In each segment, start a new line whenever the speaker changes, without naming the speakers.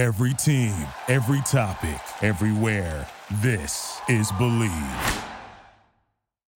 Every team, every topic, everywhere. This is Bleav.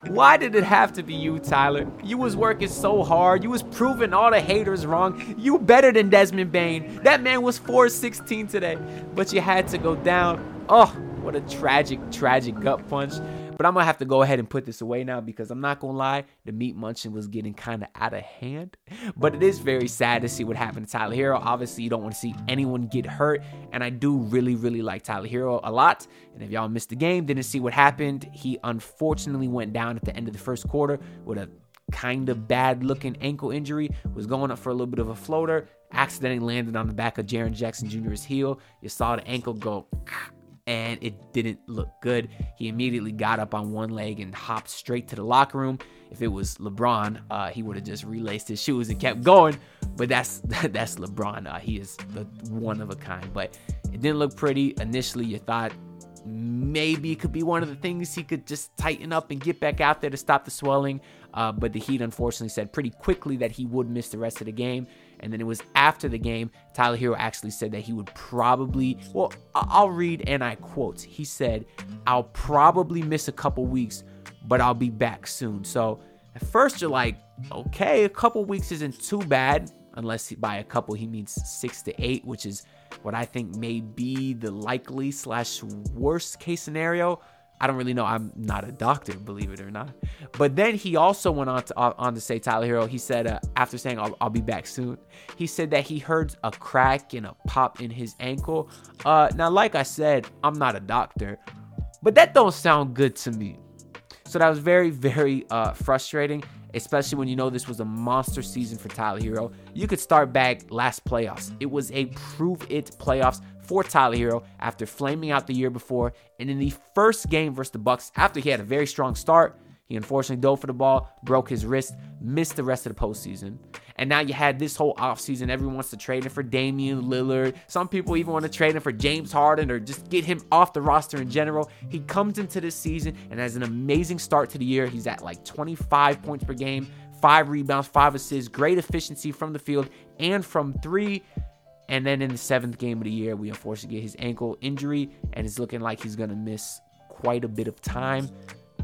Why did it have to be you, Tyler? You was working so hard. You was proving all the haters wrong. You better than Desmond Bane. That man was 416 today, but you had to go down. Oh, what a tragic, tragic gut punch. But I'm gonna have to go ahead and put this away now because I'm not gonna lie, the meat munching was getting kind of out of hand. But it is very sad to see what happened to Tyler Herro. Obviously, you don't want to see anyone get hurt, and I do really, really like Tyler Herro a lot. And if y'all missed the game, didn't see what happened, he unfortunately went down at the end of the first quarter with a kind of bad looking ankle injury, was going up for a little bit of a floater, accidentally landed on the back of Jaren Jackson Jr.'s heel. You saw the ankle go and it didn't look good. He immediately got up on one leg and hopped straight to the locker room. If it was LeBron, uh, he would have just relaced his shoes and kept going. But that's that's LeBron. Uh, he is the one of a kind. But it didn't look pretty. Initially, you thought maybe it could be one of the things he could just tighten up and get back out there to stop the swelling. Uh, but the Heat unfortunately said pretty quickly that he would miss the rest of the game. And then it was after the game, Tyler Herro actually said that he would probably, well, I'll read and I quote. He said, I'll probably miss a couple weeks, but I'll be back soon. So at first you're like, okay, a couple weeks isn't too bad, unless by a couple he means six to eight, which is what I think may be the likely slash worst case scenario. I don't really know. I'm not a doctor, believe it or not. But then he also went on to on to say Tyler Herro. He said uh, after saying I'll, I'll, be back soon, he said that he heard a crack and a pop in his ankle. Uh, now, like I said, I'm not a doctor, but that don't sound good to me. So that was very very uh, frustrating, especially when you know this was a monster season for Tyler Herro. You could start back last playoffs. It was a prove it playoffs for Tyler Herro after flaming out the year before. And in the first game versus the Bucks, after he had a very strong start, he unfortunately dove for the ball, broke his wrist, missed the rest of the postseason. And now you had this whole offseason. Everyone wants to trade him for Damian Lillard. Some people even want to trade him for James Harden or just get him off the roster in general. He comes into this season and has an amazing start to the year. He's at like 25 points per game, five rebounds, five assists, great efficiency from the field and from three. And then in the seventh game of the year, we unfortunately get his ankle injury, and it's looking like he's going to miss quite a bit of time.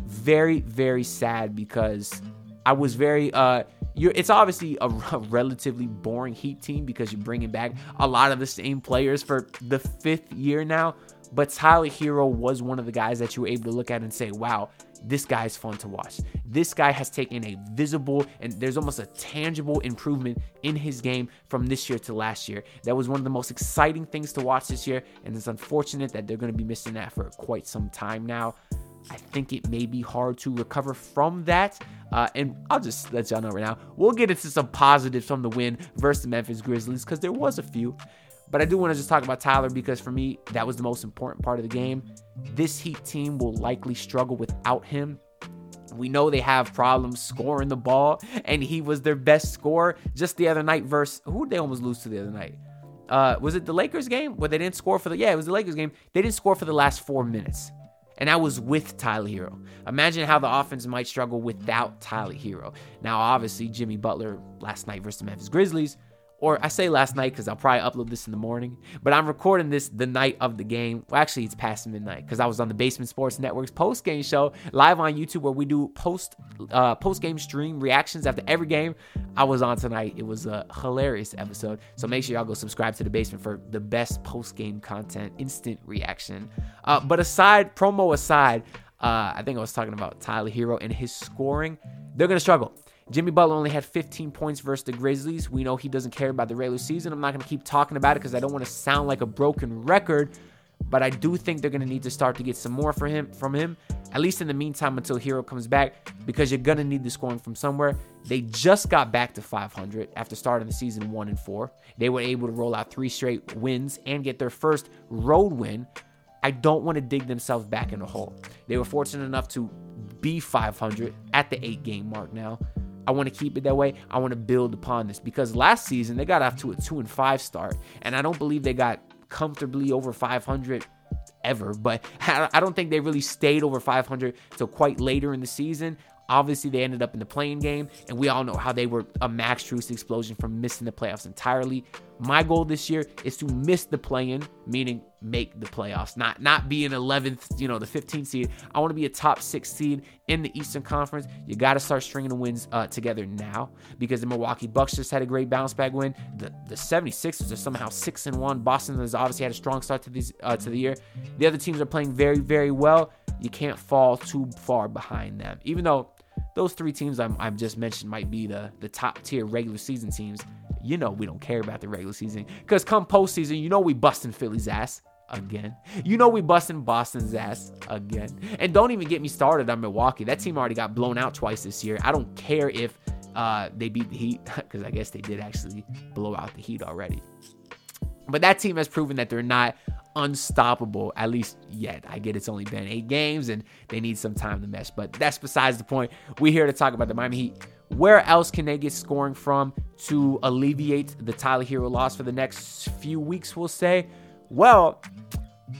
Very, very sad because I was very, uh, it's obviously a, a relatively boring Heat team because you're bringing back a lot of the same players for the fifth year now. But Tyler Herro was one of the guys that you were able to look at and say, wow, this guy is fun to watch. This guy has taken a visible and there's almost a tangible improvement in his game from this year to last year. That was one of the most exciting things to watch this year, and it's unfortunate that they're going to be missing that for quite some time now. I think it may be hard to recover from that. Uh, and I'll just let y'all know right now. We'll get into some positives from the win versus the Memphis Grizzlies because there was a few. But I do want to just talk about Tyler because for me, that was the most important part of the game. This Heat team will likely struggle without him. We know they have problems scoring the ball, and he was their best scorer just the other night versus who they almost lose to the other night? Uh, was it the Lakers game where they didn't score for the yeah, it was the Lakers game. They didn't score for the last four minutes. And I was with Tyler Herro. Imagine how the offense might struggle without Tyler Herro. Now, obviously, Jimmy Butler last night versus the Memphis Grizzlies or I say last night because I'll probably upload this in the morning, but I'm recording this the night of the game. Well, actually, it's past midnight because I was on the Basement Sports Network's post game show live on YouTube where we do post uh, post game stream reactions after every game. I was on tonight. It was a hilarious episode. So make sure y'all go subscribe to the Basement for the best post game content, instant reaction. Uh, but aside, promo aside, uh, I think I was talking about Tyler Herro and his scoring. They're gonna struggle. Jimmy Butler only had 15 points versus the Grizzlies. We know he doesn't care about the regular season. I'm not going to keep talking about it because I don't want to sound like a broken record. But I do think they're going to need to start to get some more for him from him, at least in the meantime until Herro comes back, because you're going to need the scoring from somewhere. They just got back to 500 after starting the season one and four. They were able to roll out three straight wins and get their first road win. I don't want to dig themselves back in a hole. They were fortunate enough to be 500 at the eight game mark now. I want to keep it that way. I want to build upon this because last season they got off to a two and five start, and I don't believe they got comfortably over 500 ever. But I don't think they really stayed over 500 till quite later in the season. Obviously, they ended up in the play-in game, and we all know how they were a Max Strus explosion from missing the playoffs entirely. My goal this year is to miss the play-in, meaning make the playoffs, not not be an 11th, you know, the 15th seed. I want to be a top six seed in the Eastern Conference. You got to start stringing the wins uh, together now because the Milwaukee Bucks just had a great bounce back win. The the 76ers are somehow six and one. Boston has obviously had a strong start to these uh, to the year. The other teams are playing very very well. You can't fall too far behind them, even though those three teams I'm, I've just mentioned might be the, the top tier regular season teams. You know we don't care about the regular season because come postseason, you know we busting Philly's ass again. You know we busting Boston's ass again. And don't even get me started on Milwaukee. That team already got blown out twice this year. I don't care if uh, they beat the Heat because I guess they did actually blow out the Heat already. But that team has proven that they're not unstoppable, at least yet. I get it's only been eight games and they need some time to mesh, but that's besides the point. We're here to talk about the Miami Heat. Where else can they get scoring from to alleviate the Tyler Herro loss for the next few weeks, we'll say? Well,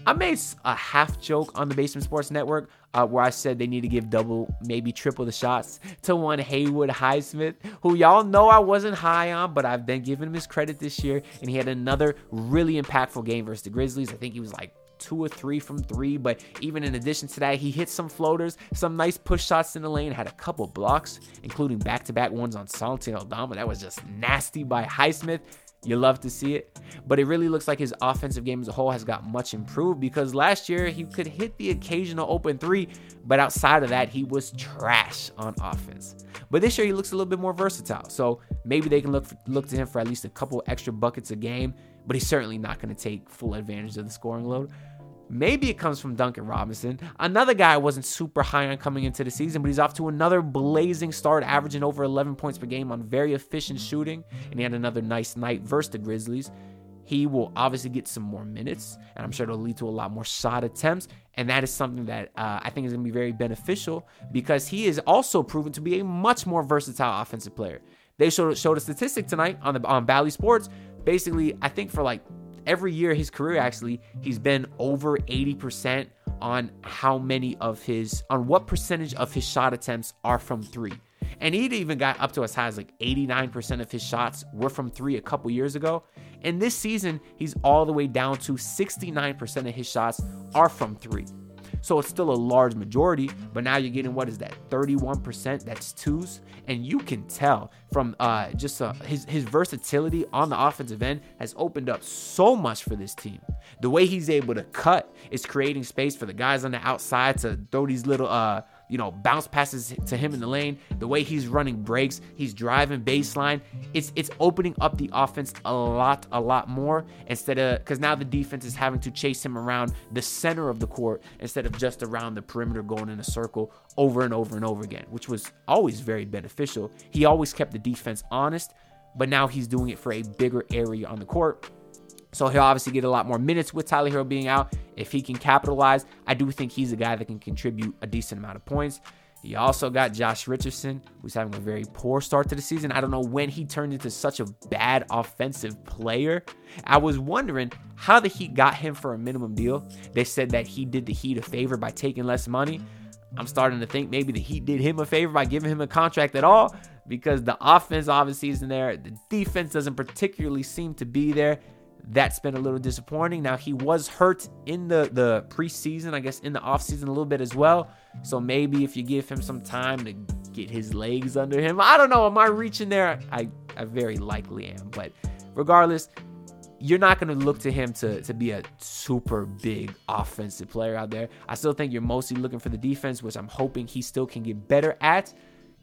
I made a half joke on the Basement Sports Network uh, where I said they need to give double, maybe triple the shots to one Haywood Highsmith, who y'all know I wasn't high on, but I've been giving him his credit this year. And he had another really impactful game versus the Grizzlies. I think he was like two or three from three. But even in addition to that, he hit some floaters, some nice push shots in the lane, had a couple blocks, including back to back ones on Santi Aldama. That was just nasty by Highsmith. You love to see it. But it really looks like his offensive game as a whole has got much improved because last year he could hit the occasional open three, but outside of that, he was trash on offense. But this year he looks a little bit more versatile. So maybe they can look for, look to him for at least a couple extra buckets a game, but he's certainly not going to take full advantage of the scoring load. Maybe it comes from Duncan Robinson. Another guy I wasn't super high on coming into the season, but he's off to another blazing start, averaging over 11 points per game on very efficient shooting. And he had another nice night versus the Grizzlies. He will obviously get some more minutes, and I'm sure it'll lead to a lot more shot attempts. And that is something that uh, I think is going to be very beneficial because he is also proven to be a much more versatile offensive player. They showed, showed a statistic tonight on the on Bally Sports. Basically, I think for like every year his career actually he's been over 80% on how many of his on what percentage of his shot attempts are from 3. And he'd even got up to as high as like 89% of his shots were from 3 a couple years ago. And this season he's all the way down to 69% of his shots are from 3. So it's still a large majority, but now you're getting what is that? 31%. That's twos, and you can tell from uh, just uh, his his versatility on the offensive end has opened up so much for this team. The way he's able to cut is creating space for the guys on the outside to throw these little uh you know, bounce passes to him in the lane, the way he's running breaks, he's driving baseline, it's it's opening up the offense a lot, a lot more instead of because now the defense is having to chase him around the center of the court instead of just around the perimeter going in a circle over and over and over again, which was always very beneficial. He always kept the defense honest, but now he's doing it for a bigger area on the court. So he'll obviously get a lot more minutes with Tyler Herro being out. If he can capitalize, I do think he's a guy that can contribute a decent amount of points. You also got Josh Richardson, who's having a very poor start to the season. I don't know when he turned into such a bad offensive player. I was wondering how the Heat got him for a minimum deal. They said that he did the Heat a favor by taking less money. I'm starting to think maybe the Heat did him a favor by giving him a contract at all because the offense obviously isn't there. The defense doesn't particularly seem to be there. That's been a little disappointing. Now he was hurt in the the preseason, I guess in the offseason a little bit as well. So maybe if you give him some time to get his legs under him, I don't know. Am I reaching there? I, I very likely am. But regardless, you're not going to look to him to, to be a super big offensive player out there. I still think you're mostly looking for the defense, which I'm hoping he still can get better at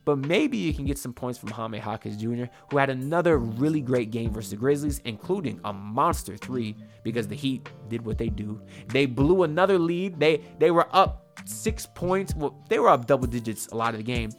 but maybe you can get some points from Jaime Jaquez Jr., who had another really great game versus the Grizzlies, including a monster three because the Heat did what they do. They blew another lead. They they were up six points. Well, they were up double digits a lot of the game.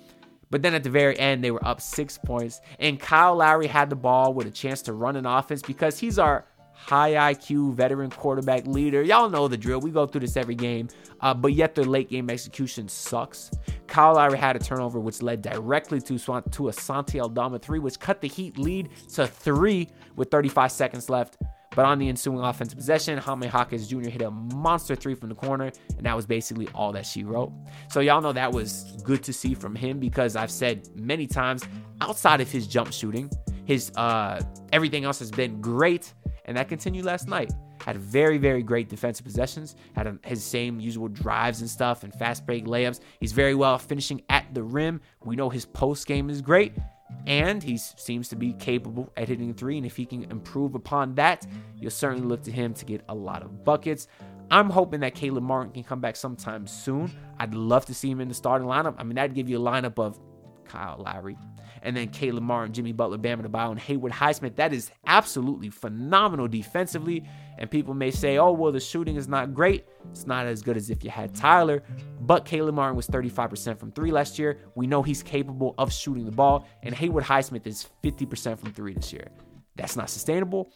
But then at the very end, they were up six points. And Kyle Lowry had the ball with a chance to run an offense because he's our high IQ veteran quarterback leader. Y'all know the drill. We go through this every game. Uh, but yet their late game execution sucks. Kyle Lowry had a turnover, which led directly to, to a Santi Aldama three, which cut the Heat lead to three with 35 seconds left. But on the ensuing offensive possession, Jaime Jaquez Jr. hit a monster three from the corner, and that was basically all that she wrote. So y'all know that was good to see from him because I've said many times, outside of his jump shooting, his uh everything else has been great, and that continued last night. Had very, very great defensive possessions. Had his same usual drives and stuff and fast break layups. He's very well finishing at the rim. We know his post game is great and he seems to be capable at hitting three. And if he can improve upon that, you'll certainly look to him to get a lot of buckets. I'm hoping that Caleb Martin can come back sometime soon. I'd love to see him in the starting lineup. I mean, that'd give you a lineup of Kyle Lowry, and then Caleb Martin, Jimmy Butler, Bam Adebayo, and Haywood Highsmith. That is absolutely phenomenal defensively. And people may say, oh, well, the shooting is not great. It's not as good as if you had Tyler. But Caleb Martin was 35% from three last year. We know he's capable of shooting the ball. And Haywood Highsmith is 50% from three this year. That's not sustainable,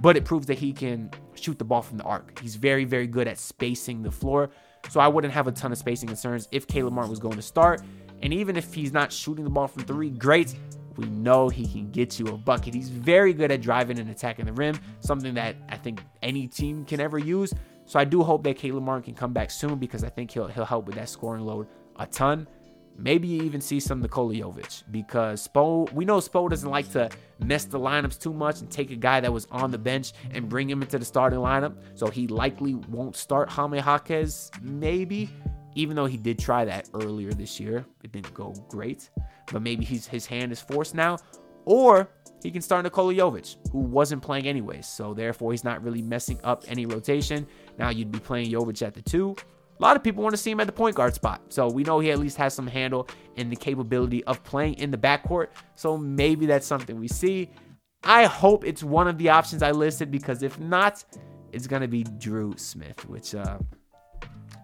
but it proves that he can shoot the ball from the arc. He's very, very good at spacing the floor. So I wouldn't have a ton of spacing concerns if Caleb Martin was going to start. And even if he's not shooting the ball from three, great. We know he can get you a bucket. He's very good at driving and attacking the rim, something that I think any team can ever use. So I do hope that Caleb Martin can come back soon because I think he'll he'll help with that scoring load a ton. Maybe you even see some Nikola Jovic because Spo, we know Spo doesn't like to mess the lineups too much and take a guy that was on the bench and bring him into the starting lineup. So he likely won't start Jaime Jaquez, maybe even though he did try that earlier this year, it didn't go great. But maybe he's, his hand is forced now. Or he can start Nikola Jovic, who wasn't playing anyways. So therefore, he's not really messing up any rotation. Now you'd be playing Jovic at the two. A lot of people want to see him at the point guard spot. So we know he at least has some handle and the capability of playing in the backcourt. So maybe that's something we see. I hope it's one of the options I listed because if not, it's going to be Drew Smith, which uh,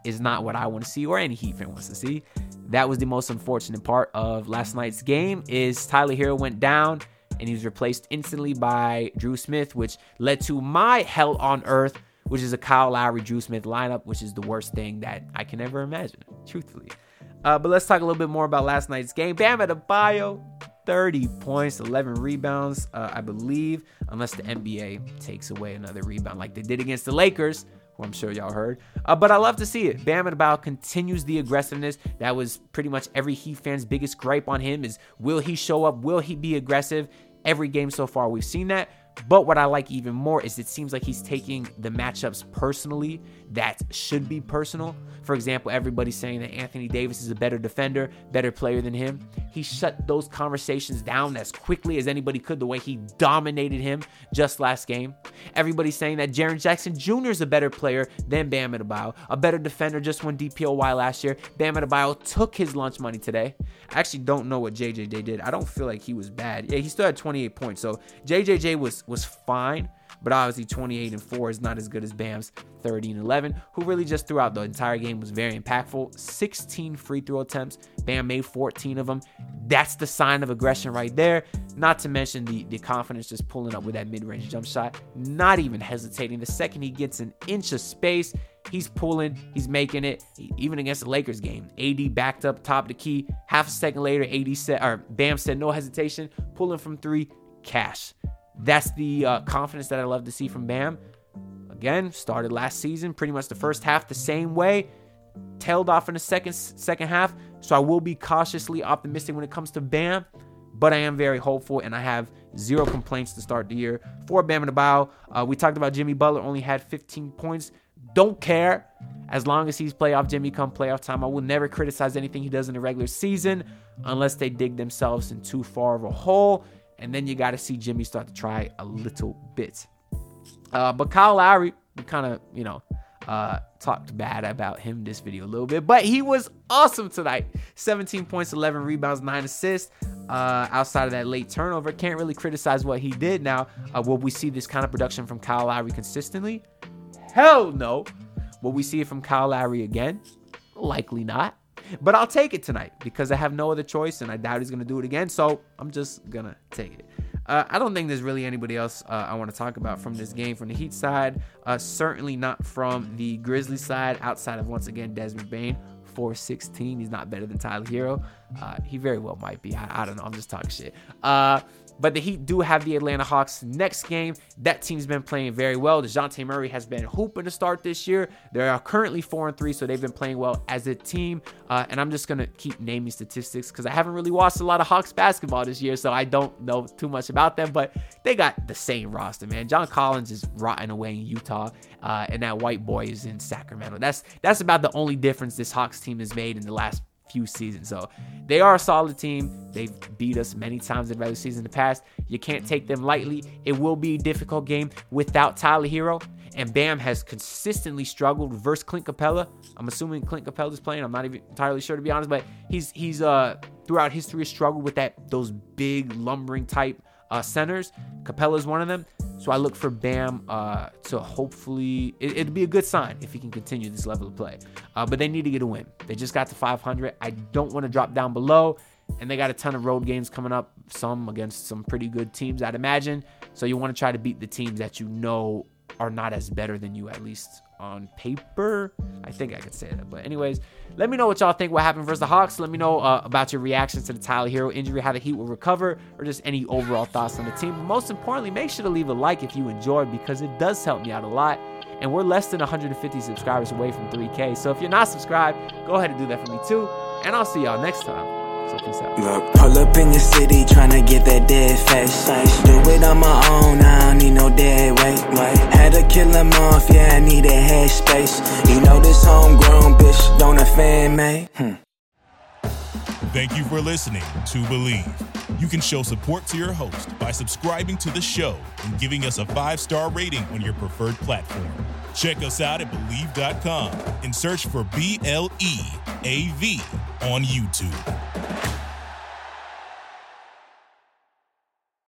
is not what I want to see or any Heat fan wants to see. That was the most unfortunate part of last night's game is Tyler Herro went down and he was replaced instantly by Drew Smith, which led to my hell on earth, which is a Kyle Lowry Drew Smith lineup, which is the worst thing that I can ever imagine, truthfully. Uh, but let's talk a little bit more about last night's game. Bam Adebayo, 30 points, 11 rebounds, uh, I believe, unless the NBA takes away another rebound like they did against the Lakers who I'm sure y'all heard. Uh, but I love to see it. Bam Adebayo continues the aggressiveness. That was pretty much every Heat fan's biggest gripe on him is will he show up? Will he be aggressive? Every game so far, we've seen that. But what I like even more is it seems like he's taking the matchups personally that should be personal. For example, everybody's saying that Anthony Davis is a better defender, better player than him. He shut those conversations down as quickly as anybody could, the way he dominated him just last game. Everybody's saying that Jaren Jackson Jr. is a better player than Bam Adebayo, a better defender just won DPOY last year. Bam Adebayo took his lunch money today. I actually don't know what JJJ did. I don't feel like he was bad. Yeah, he still had 28 points. So JJJ was was fine but obviously 28 and 4 is not as good as Bam's 30 and 11, who really just throughout the entire game was very impactful. 16 free throw attempts. Bam made 14 of them. That's the sign of aggression right there. Not to mention the, the confidence just pulling up with that mid range jump shot, not even hesitating. The second he gets an inch of space, he's pulling, he's making it. Even against the Lakers game, AD backed up top the key. Half a second later, AD said, or Bam said, no hesitation, pulling from three, cash. That's the uh, confidence that I love to see from Bam. Again, started last season, pretty much the first half the same way, tailed off in the second second half. So I will be cautiously optimistic when it comes to Bam, but I am very hopeful, and I have zero complaints to start the year for Bam and Adebayo. Uh, we talked about Jimmy Butler only had 15 points. Don't care as long as he's playoff Jimmy come playoff time. I will never criticize anything he does in the regular season unless they dig themselves in too far of a hole and then you got to see Jimmy start to try a little bit. Uh, but Kyle Lowry, we kind of, you know, uh, talked bad about him this video a little bit, but he was awesome tonight. 17 points, 11 rebounds, 9 assists. Uh, outside of that late turnover, can't really criticize what he did. Now, uh, will we see this kind of production from Kyle Lowry consistently? Hell no. Will we see it from Kyle Lowry again? Likely not. But I'll take it tonight because I have no other choice and I doubt he's going to do it again. So I'm just going to take it. Uh, I don't think there's really anybody else uh, I want to talk about from this game from the Heat side. Uh, certainly not from the Grizzlies side, outside of once again Desmond Bane. 416. He's not better than Tyler Herro. Uh, he very well might be. I, I, don't know. I'm just talking shit. But the Heat do have the Atlanta Hawks next game. That team's been playing very well. Dejounte Murray has been hooping to start this year. They are currently 4 and 3, so they've been playing well as a team. Uh, and I'm just going to keep naming statistics because I haven't really watched a lot of Hawks basketball this year, so I don't know too much about them. But they got the same roster, man. John Collins is rotting away in Utah, uh, and that white boy is in Sacramento. That's that's about the only difference this Hawks team has made in the last few seasons. So they are a solid team. They've beat us many times in regular season in the past. You can't take them lightly. It will be a difficult game without Tyler Herro. And Bam has consistently struggled versus Clint Capela. I'm assuming Clint Capela is playing. I'm not even entirely sure to be honest, but he's he's uh throughout history struggled with that those big lumbering type uh, centers. Capela is one of them. So I look for Bam uh, to hopefully it, would be a good sign if he can continue this level of play. Uh, but they need to get a win. They just got to 500. I don't want to drop down below, and they got a ton of road games coming up. Some against some pretty good teams, I'd imagine. So you want to try to beat the teams that you know are not as better than you at least on paper. I think I could say that. But anyways, let me know what y'all think. What happened versus the Hawks? Let me know uh, about your reactions to the Tyler Herro injury, how the Heat will recover, or just any overall thoughts on the team. But most importantly, make sure to leave a like if you enjoyed because it does help me out a lot. And we're less than 150 subscribers away from 3K. So if you're not subscribed, go ahead and do that for me too. And I'll see y'all next time. So peace out.
Look, pull up in city trying to get that dead face. Kill him off, yeah, I need a head space. You know this homegrown bitch don't offend me. Hmm.
Thank you for listening to Bleav. You can show support to your host by subscribing to the show and giving us a five star rating on your preferred platform. Check us out at Bleav.com and search for B L E A V on YouTube.